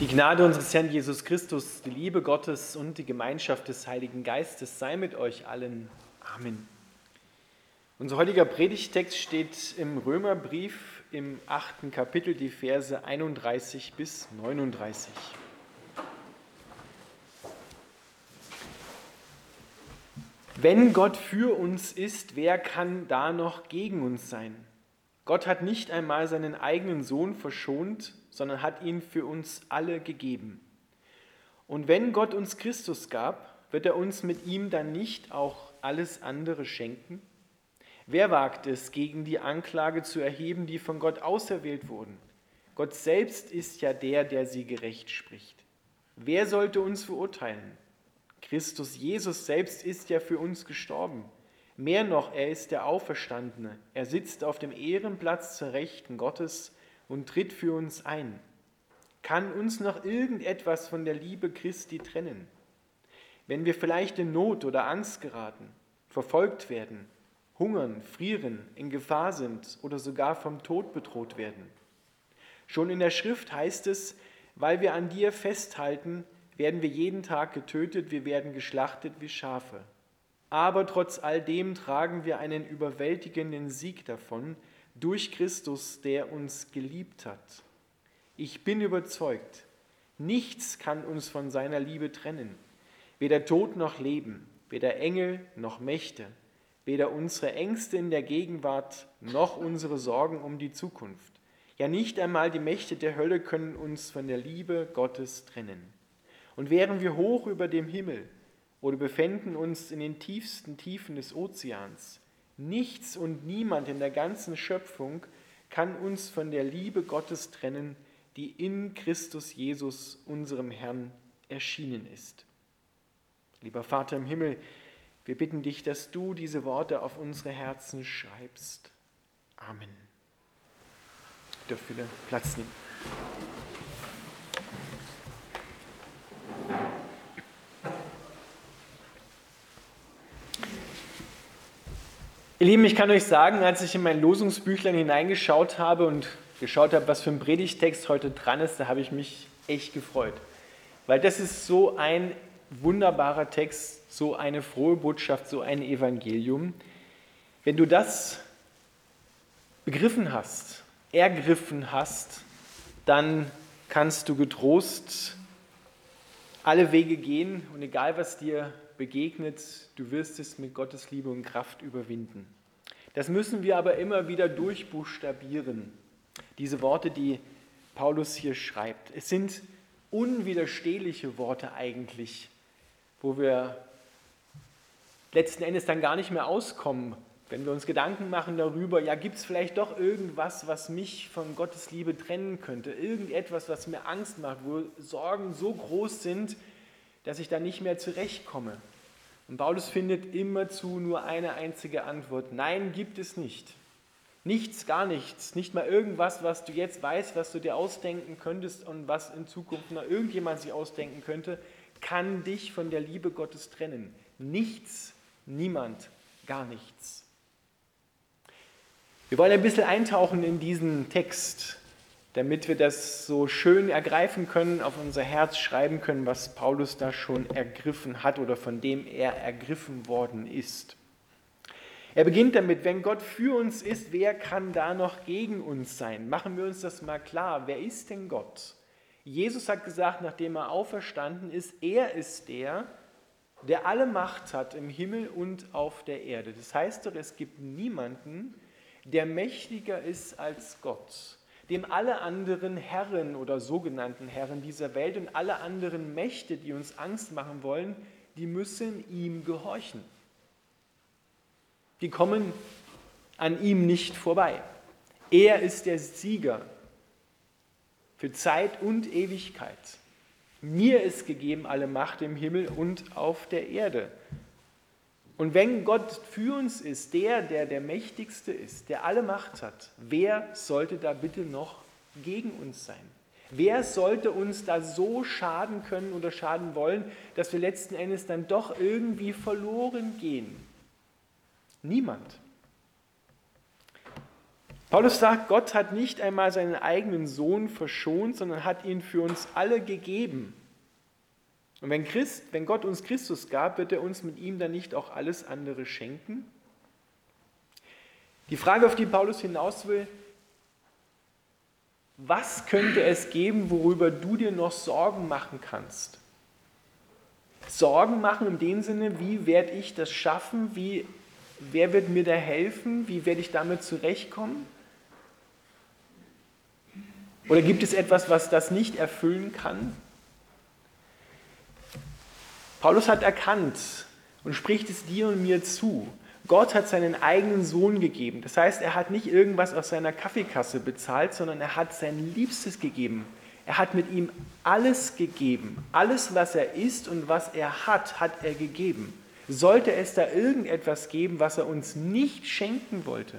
Die Gnade unseres Herrn Jesus Christus, die Liebe Gottes und die Gemeinschaft des Heiligen Geistes sei mit euch allen. Amen. Unser heutiger Predigtext steht im Römerbrief im achten Kapitel, die Verse 31 bis 39. Wenn Gott für uns ist, wer kann da noch gegen uns sein? Gott hat nicht einmal seinen eigenen Sohn verschont, sondern hat ihn für uns alle gegeben. Und wenn Gott uns Christus gab, wird er uns mit ihm dann nicht auch alles andere schenken? Wer wagt es, gegen die Anklage zu erheben, die von Gott auserwählt wurden? Gott selbst ist ja der, der sie gerecht spricht. Wer sollte uns verurteilen? Christus Jesus selbst ist ja für uns gestorben. Mehr noch, er ist der Auferstandene. Er sitzt auf dem Ehrenplatz zur Rechten Gottes und tritt für uns ein. Kann uns noch irgendetwas von der Liebe Christi trennen? Wenn wir vielleicht in Not oder Angst geraten, verfolgt werden, hungern, frieren, in Gefahr sind oder sogar vom Tod bedroht werden. Schon in der Schrift heißt es, weil wir an dir festhalten, werden wir jeden Tag getötet, wir werden geschlachtet wie Schafe. Aber trotz all dem tragen wir einen überwältigenden Sieg davon, durch Christus, der uns geliebt hat. Ich bin überzeugt, nichts kann uns von seiner Liebe trennen, weder Tod noch Leben, weder Engel noch Mächte, weder unsere Ängste in der Gegenwart noch unsere Sorgen um die Zukunft. Ja, nicht einmal die Mächte der Hölle können uns von der Liebe Gottes trennen. Und wären wir hoch über dem Himmel oder befänden uns in den tiefsten Tiefen des Ozeans, Nichts und niemand in der ganzen Schöpfung kann uns von der Liebe Gottes trennen, die in Christus Jesus, unserem Herrn, erschienen ist. Lieber Vater im Himmel, wir bitten dich, dass du diese Worte auf unsere Herzen schreibst. Amen. Dürfen wir Platz nehmen. Ihr Lieben, ich kann euch sagen, als ich in mein Losungsbüchlein hineingeschaut habe und geschaut habe, was für ein Predigtext heute dran ist, da habe ich mich echt gefreut. Weil das ist so ein wunderbarer Text, so eine frohe Botschaft, so ein Evangelium. Wenn du das begriffen hast, ergriffen hast, dann kannst du getrost alle Wege gehen und egal was dir begegnet, du wirst es mit Gottes Liebe und Kraft überwinden. Das müssen wir aber immer wieder durchbuchstabieren, diese Worte, die Paulus hier schreibt. Es sind unwiderstehliche Worte eigentlich, wo wir letzten Endes dann gar nicht mehr auskommen, wenn wir uns Gedanken machen darüber, ja, gibt es vielleicht doch irgendwas, was mich von Gottes Liebe trennen könnte, irgendetwas, was mir Angst macht, wo Sorgen so groß sind, dass ich da nicht mehr zurechtkomme. Und Paulus findet immerzu nur eine einzige Antwort. Nein, gibt es nicht. Nichts, gar nichts. Nicht mal irgendwas, was du jetzt weißt, was du dir ausdenken könntest und was in Zukunft noch irgendjemand sich ausdenken könnte, kann dich von der Liebe Gottes trennen. Nichts, niemand, gar nichts. Wir wollen ein bisschen eintauchen in diesen Text damit wir das so schön ergreifen können, auf unser Herz schreiben können, was Paulus da schon ergriffen hat oder von dem er ergriffen worden ist. Er beginnt damit, wenn Gott für uns ist, wer kann da noch gegen uns sein? Machen wir uns das mal klar. Wer ist denn Gott? Jesus hat gesagt, nachdem er auferstanden ist, er ist der, der alle Macht hat im Himmel und auf der Erde. Das heißt doch, es gibt niemanden, der mächtiger ist als Gott dem alle anderen Herren oder sogenannten Herren dieser Welt und alle anderen Mächte, die uns Angst machen wollen, die müssen ihm gehorchen. Die kommen an ihm nicht vorbei. Er ist der Sieger für Zeit und Ewigkeit. Mir ist gegeben alle Macht im Himmel und auf der Erde. Und wenn Gott für uns ist, der, der der Mächtigste ist, der alle Macht hat, wer sollte da bitte noch gegen uns sein? Wer sollte uns da so schaden können oder schaden wollen, dass wir letzten Endes dann doch irgendwie verloren gehen? Niemand. Paulus sagt, Gott hat nicht einmal seinen eigenen Sohn verschont, sondern hat ihn für uns alle gegeben. Und wenn, Christ, wenn Gott uns Christus gab, wird er uns mit ihm dann nicht auch alles andere schenken? Die Frage, auf die Paulus hinaus will, was könnte es geben, worüber du dir noch Sorgen machen kannst? Sorgen machen in dem Sinne, wie werde ich das schaffen? Wie, wer wird mir da helfen? Wie werde ich damit zurechtkommen? Oder gibt es etwas, was das nicht erfüllen kann? Paulus hat erkannt und spricht es dir und mir zu. Gott hat seinen eigenen Sohn gegeben. Das heißt, er hat nicht irgendwas aus seiner Kaffeekasse bezahlt, sondern er hat sein Liebstes gegeben. Er hat mit ihm alles gegeben. Alles, was er ist und was er hat, hat er gegeben. Sollte es da irgendetwas geben, was er uns nicht schenken wollte,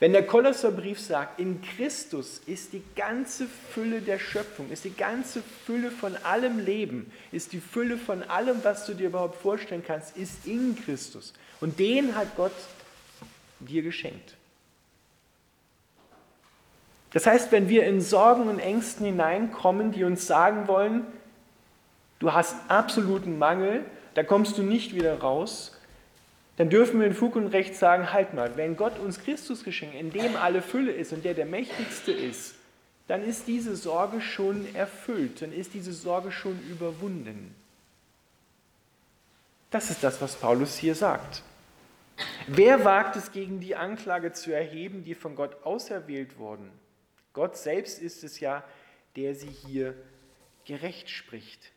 wenn der Kolosserbrief sagt, in Christus ist die ganze Fülle der Schöpfung, ist die ganze Fülle von allem Leben, ist die Fülle von allem, was du dir überhaupt vorstellen kannst, ist in Christus. Und den hat Gott dir geschenkt. Das heißt, wenn wir in Sorgen und Ängsten hineinkommen, die uns sagen wollen, du hast absoluten Mangel, da kommst du nicht wieder raus, dann dürfen wir in Fug und Recht sagen, halt mal, wenn Gott uns Christus geschenkt, in dem alle Fülle ist und der der Mächtigste ist, dann ist diese Sorge schon erfüllt, dann ist diese Sorge schon überwunden. Das ist das, was Paulus hier sagt. Wer wagt es gegen die Anklage zu erheben, die von Gott auserwählt wurden? Gott selbst ist es ja, der sie hier gerecht spricht.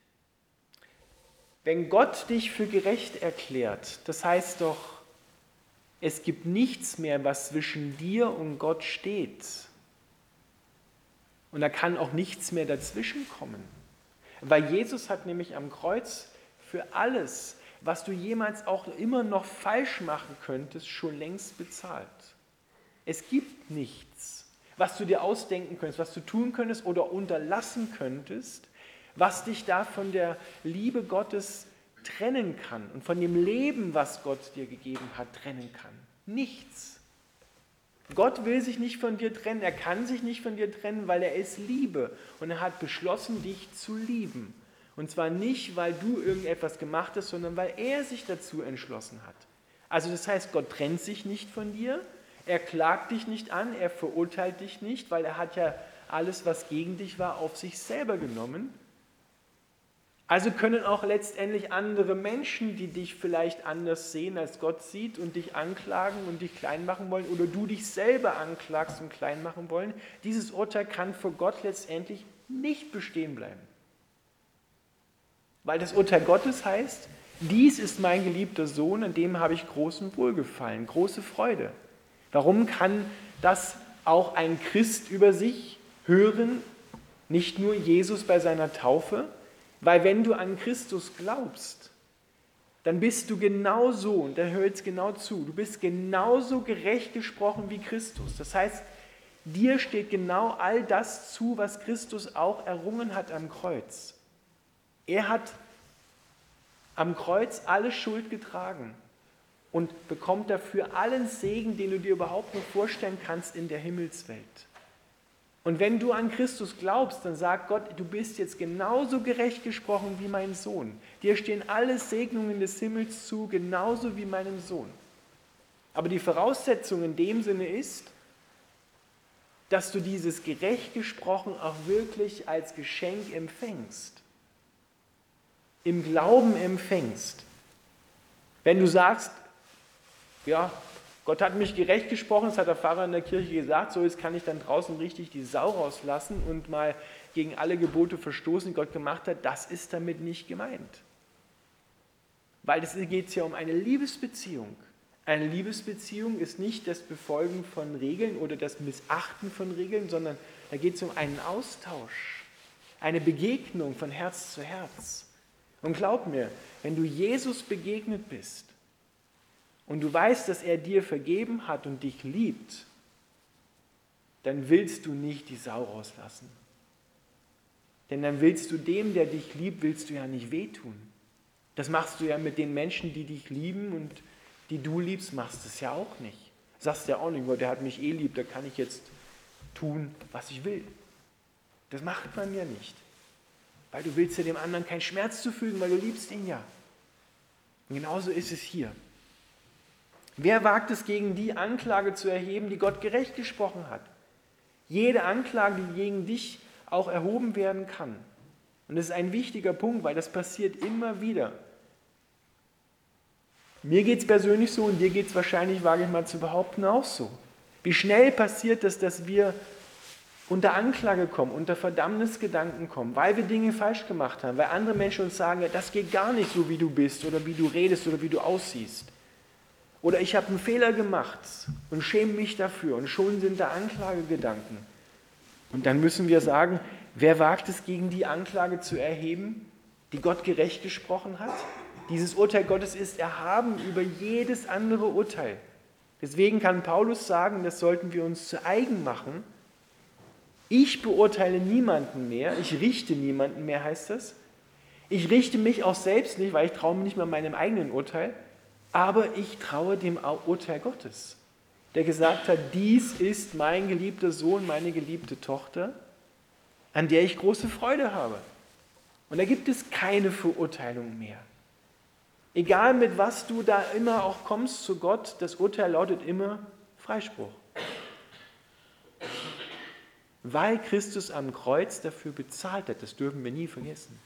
Wenn Gott dich für gerecht erklärt, das heißt doch, es gibt nichts mehr, was zwischen dir und Gott steht. Und da kann auch nichts mehr dazwischen kommen. Weil Jesus hat nämlich am Kreuz für alles, was du jemals auch immer noch falsch machen könntest, schon längst bezahlt. Es gibt nichts, was du dir ausdenken könntest, was du tun könntest oder unterlassen könntest, was dich da von der Liebe Gottes trennen kann und von dem Leben, was Gott dir gegeben hat, trennen kann. Nichts. Gott will sich nicht von dir trennen, er kann sich nicht von dir trennen, weil er ist Liebe und er hat beschlossen, dich zu lieben. Und zwar nicht, weil du irgendetwas gemacht hast, sondern weil er sich dazu entschlossen hat. Also das heißt, Gott trennt sich nicht von dir, er klagt dich nicht an, er verurteilt dich nicht, weil er hat ja alles, was gegen dich war, auf sich selber genommen also können auch letztendlich andere Menschen, die dich vielleicht anders sehen, als Gott sieht und dich anklagen und dich klein machen wollen oder du dich selber anklagst und klein machen wollen, dieses Urteil kann vor Gott letztendlich nicht bestehen bleiben. Weil das Urteil Gottes heißt, dies ist mein geliebter Sohn, an dem habe ich großen Wohlgefallen, große Freude. Warum kann das auch ein Christ über sich hören, nicht nur Jesus bei seiner Taufe, weil wenn du an Christus glaubst, dann bist du genauso, und da hört jetzt genau zu, du bist genauso gerecht gesprochen wie Christus. Das heißt, dir steht genau all das zu, was Christus auch errungen hat am Kreuz. Er hat am Kreuz alle Schuld getragen und bekommt dafür allen Segen, den du dir überhaupt nur vorstellen kannst in der Himmelswelt. Und wenn du an Christus glaubst, dann sagt Gott, du bist jetzt genauso gerecht gesprochen wie mein Sohn. Dir stehen alle Segnungen des Himmels zu, genauso wie meinem Sohn. Aber die Voraussetzung in dem Sinne ist, dass du dieses gerecht gesprochen auch wirklich als Geschenk empfängst. Im Glauben empfängst. Wenn du sagst, ja, Gott hat mich gerecht gesprochen, das hat der Pfarrer in der Kirche gesagt, so jetzt kann ich dann draußen richtig die Sau rauslassen und mal gegen alle Gebote verstoßen, die Gott gemacht hat. Das ist damit nicht gemeint. Weil es geht ja um eine Liebesbeziehung. Eine Liebesbeziehung ist nicht das Befolgen von Regeln oder das Missachten von Regeln, sondern da geht es um einen Austausch, eine Begegnung von Herz zu Herz. Und glaub mir, wenn du Jesus begegnet bist, und du weißt, dass er dir vergeben hat und dich liebt, dann willst du nicht die Sau rauslassen. Denn dann willst du dem, der dich liebt, willst du ja nicht wehtun. Das machst du ja mit den Menschen, die dich lieben und die du liebst, machst es ja auch nicht. sagst ja auch nicht, weil der hat mich eh lieb, da kann ich jetzt tun, was ich will. Das macht man ja nicht. Weil du willst ja dem anderen keinen Schmerz zufügen, weil du liebst ihn ja. Und genauso ist es hier. Wer wagt es gegen die Anklage zu erheben, die Gott gerecht gesprochen hat? Jede Anklage, die gegen dich auch erhoben werden kann. Und das ist ein wichtiger Punkt, weil das passiert immer wieder. Mir geht es persönlich so und dir geht es wahrscheinlich, wage ich mal zu behaupten, auch so. Wie schnell passiert es, dass wir unter Anklage kommen, unter Verdammnisgedanken kommen, weil wir Dinge falsch gemacht haben, weil andere Menschen uns sagen, das geht gar nicht so, wie du bist oder wie du redest oder wie du aussiehst. Oder ich habe einen Fehler gemacht und schäme mich dafür und schon sind da Anklagegedanken. Und dann müssen wir sagen, wer wagt es gegen die Anklage zu erheben, die Gott gerecht gesprochen hat? Dieses Urteil Gottes ist erhaben über jedes andere Urteil. Deswegen kann Paulus sagen, das sollten wir uns zu eigen machen. Ich beurteile niemanden mehr, ich richte niemanden mehr, heißt das. Ich richte mich auch selbst nicht, weil ich traue mich nicht mehr meinem eigenen Urteil, aber ich traue dem Urteil Gottes, der gesagt hat, dies ist mein geliebter Sohn, meine geliebte Tochter, an der ich große Freude habe. Und da gibt es keine Verurteilung mehr. Egal mit was du da immer auch kommst zu Gott, das Urteil lautet immer Freispruch. Weil Christus am Kreuz dafür bezahlt hat, das dürfen wir nie vergessen.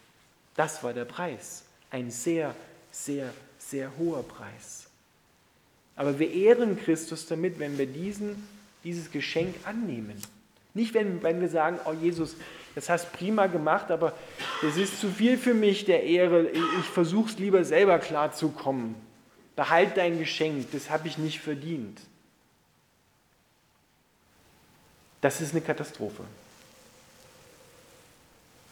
Das war der Preis. Ein sehr, sehr, sehr hoher Preis. Aber wir ehren Christus damit, wenn wir diesen, dieses Geschenk annehmen. Nicht, wenn, wenn wir sagen, oh Jesus, das hast prima gemacht, aber das ist zu viel für mich der Ehre. Ich versuche es lieber selber klarzukommen. Behalt dein Geschenk, das habe ich nicht verdient. Das ist eine Katastrophe.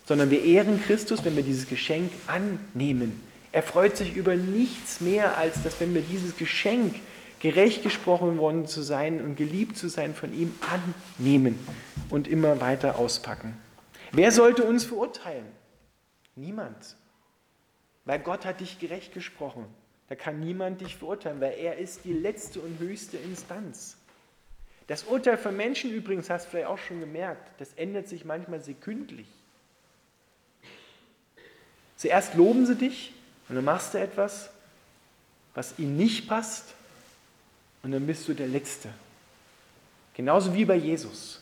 Sondern wir ehren Christus, wenn wir dieses Geschenk annehmen. Er freut sich über nichts mehr, als dass wenn wir dieses Geschenk, gerecht gesprochen worden zu sein und geliebt zu sein von ihm, annehmen und immer weiter auspacken. Wer sollte uns verurteilen? Niemand. Weil Gott hat dich gerecht gesprochen. Da kann niemand dich verurteilen, weil er ist die letzte und höchste Instanz. Das Urteil von Menschen übrigens, hast du vielleicht auch schon gemerkt, das ändert sich manchmal sekündlich. Zuerst loben sie dich und dann machst du etwas, was ihnen nicht passt und dann bist du der Letzte. Genauso wie bei Jesus.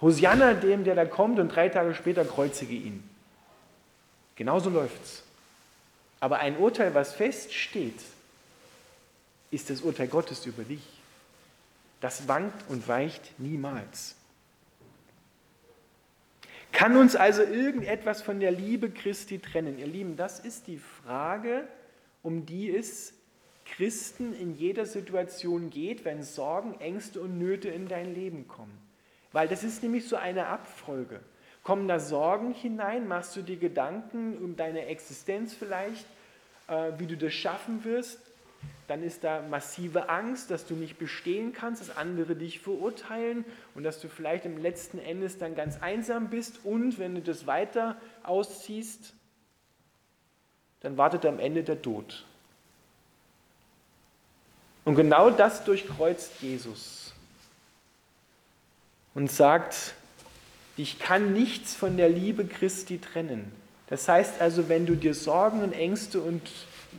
Hosianna dem, der da kommt und drei Tage später kreuzige ihn. Genauso läuft's. Aber ein Urteil, was feststeht, ist das Urteil Gottes über dich. Das wankt und weicht niemals. Kann uns also irgendetwas von der Liebe Christi trennen? Ihr Lieben, das ist die Frage, um die es Christen in jeder Situation geht, wenn Sorgen, Ängste und Nöte in dein Leben kommen. Weil das ist nämlich so eine Abfolge. Kommen da Sorgen hinein, machst du dir Gedanken um deine Existenz vielleicht, äh, wie du das schaffen wirst, dann ist da massive Angst, dass du nicht bestehen kannst, dass andere dich verurteilen und dass du vielleicht im letzten Endes dann ganz einsam bist und wenn du das weiter ausziehst, dann wartet am Ende der Tod. Und genau das durchkreuzt Jesus und sagt, ich kann nichts von der Liebe Christi trennen. Das heißt also, wenn du dir Sorgen und Ängste und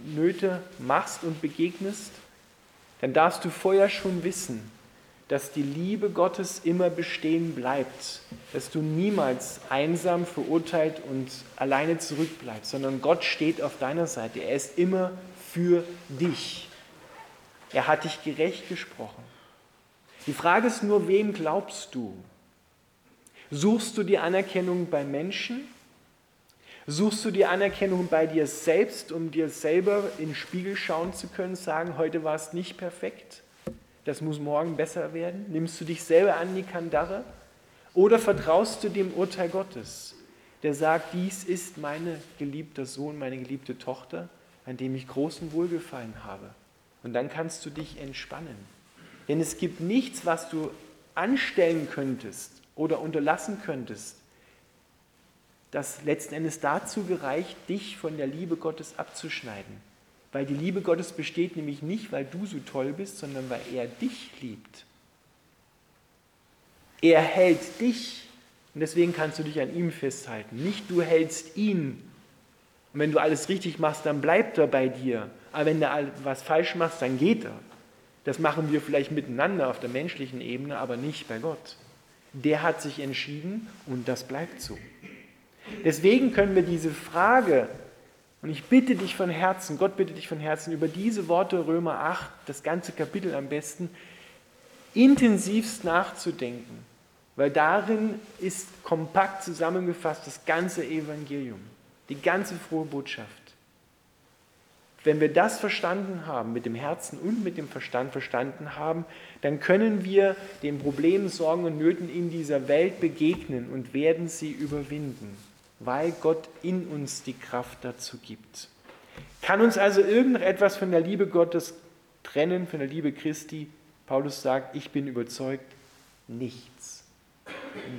Nöte machst und begegnest, dann darfst du vorher schon wissen, dass die Liebe Gottes immer bestehen bleibt, dass du niemals einsam, verurteilt und alleine zurückbleibst, sondern Gott steht auf deiner Seite. Er ist immer für dich. Er hat dich gerecht gesprochen. Die Frage ist nur, wem glaubst du? Suchst du die Anerkennung bei Menschen? Suchst du die Anerkennung bei dir selbst, um dir selber in den Spiegel schauen zu können, sagen, heute war es nicht perfekt, das muss morgen besser werden? Nimmst du dich selber an die Kandare? Oder vertraust du dem Urteil Gottes, der sagt, dies ist mein geliebter Sohn, meine geliebte Tochter, an dem ich großen Wohlgefallen habe? Und dann kannst du dich entspannen. Denn es gibt nichts, was du anstellen könntest oder unterlassen könntest, das letzten Endes dazu gereicht, dich von der Liebe Gottes abzuschneiden. Weil die Liebe Gottes besteht nämlich nicht, weil du so toll bist, sondern weil er dich liebt. Er hält dich und deswegen kannst du dich an ihm festhalten. Nicht du hältst ihn. Und wenn du alles richtig machst, dann bleibt er bei dir. Aber wenn du was falsch machst, dann geht er. Das machen wir vielleicht miteinander auf der menschlichen Ebene, aber nicht bei Gott. Der hat sich entschieden und das bleibt so. Deswegen können wir diese Frage, und ich bitte dich von Herzen, Gott bitte dich von Herzen, über diese Worte Römer 8, das ganze Kapitel am besten, intensivst nachzudenken, weil darin ist kompakt zusammengefasst das ganze Evangelium, die ganze frohe Botschaft. Wenn wir das verstanden haben, mit dem Herzen und mit dem Verstand verstanden haben, dann können wir den Problemen, Sorgen und Nöten in dieser Welt begegnen und werden sie überwinden, weil Gott in uns die Kraft dazu gibt. Kann uns also irgendetwas von der Liebe Gottes trennen, von der Liebe Christi? Paulus sagt, ich bin überzeugt, nichts.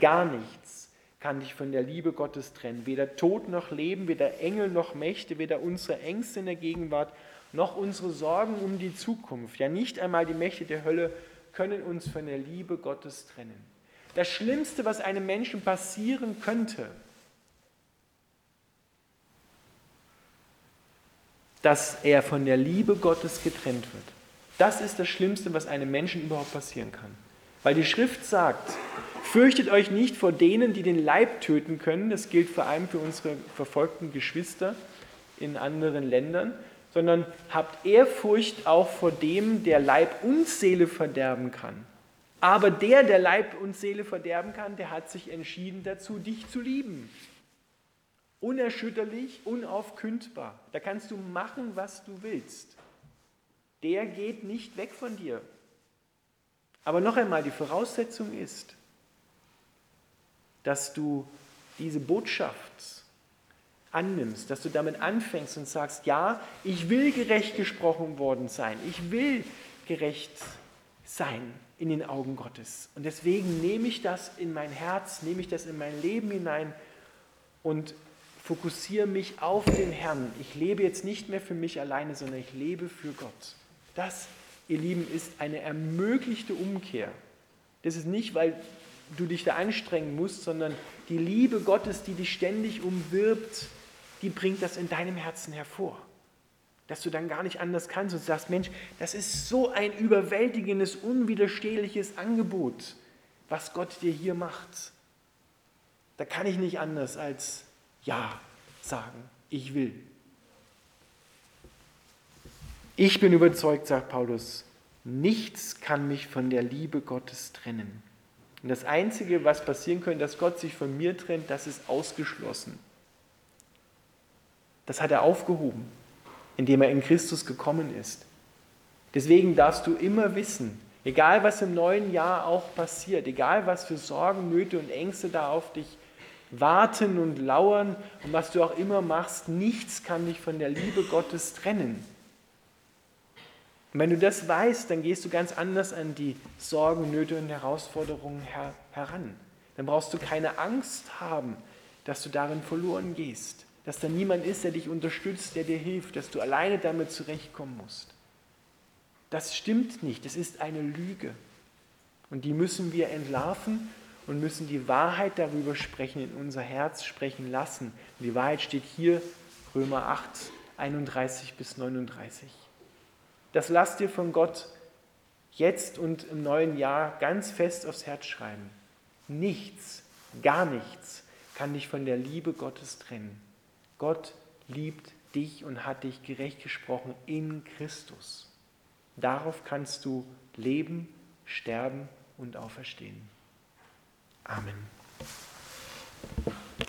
Gar nichts kann dich von der Liebe Gottes trennen. Weder Tod noch Leben, weder Engel noch Mächte, weder unsere Ängste in der Gegenwart, noch unsere Sorgen um die Zukunft. Ja, nicht einmal die Mächte der Hölle können uns von der Liebe Gottes trennen. Das Schlimmste, was einem Menschen passieren könnte, dass er von der Liebe Gottes getrennt wird. Das ist das Schlimmste, was einem Menschen überhaupt passieren kann. Weil die Schrift sagt, fürchtet euch nicht vor denen, die den Leib töten können, das gilt vor allem für unsere verfolgten Geschwister in anderen Ländern, sondern habt Ehrfurcht auch vor dem, der Leib und Seele verderben kann. Aber der, der Leib und Seele verderben kann, der hat sich entschieden dazu, dich zu lieben. Unerschütterlich, unaufkündbar. Da kannst du machen, was du willst der geht nicht weg von dir. Aber noch einmal, die Voraussetzung ist, dass du diese Botschaft annimmst, dass du damit anfängst und sagst, ja, ich will gerecht gesprochen worden sein, ich will gerecht sein in den Augen Gottes. Und deswegen nehme ich das in mein Herz, nehme ich das in mein Leben hinein und fokussiere mich auf den Herrn. Ich lebe jetzt nicht mehr für mich alleine, sondern ich lebe für Gott. Das, ihr Lieben, ist eine ermöglichte Umkehr. Das ist nicht, weil du dich da anstrengen musst, sondern die Liebe Gottes, die dich ständig umwirbt, die bringt das in deinem Herzen hervor. Dass du dann gar nicht anders kannst und sagst, Mensch, das ist so ein überwältigendes, unwiderstehliches Angebot, was Gott dir hier macht. Da kann ich nicht anders als Ja sagen, ich will. Ich bin überzeugt, sagt Paulus, nichts kann mich von der Liebe Gottes trennen. Und das Einzige, was passieren könnte, dass Gott sich von mir trennt, das ist ausgeschlossen. Das hat er aufgehoben, indem er in Christus gekommen ist. Deswegen darfst du immer wissen, egal was im neuen Jahr auch passiert, egal was für Sorgen, Nöte und Ängste da auf dich warten und lauern und was du auch immer machst, nichts kann dich von der Liebe Gottes trennen. Und wenn du das weißt, dann gehst du ganz anders an die Sorgen, Nöte und Herausforderungen her heran. Dann brauchst du keine Angst haben, dass du darin verloren gehst, dass da niemand ist, der dich unterstützt, der dir hilft, dass du alleine damit zurechtkommen musst. Das stimmt nicht, das ist eine Lüge. Und die müssen wir entlarven und müssen die Wahrheit darüber sprechen, in unser Herz sprechen lassen. Und die Wahrheit steht hier, Römer 8, 31 bis 39. Das lass dir von Gott jetzt und im neuen Jahr ganz fest aufs Herz schreiben. Nichts, gar nichts kann dich von der Liebe Gottes trennen. Gott liebt dich und hat dich gerecht gesprochen in Christus. Darauf kannst du leben, sterben und auferstehen. Amen.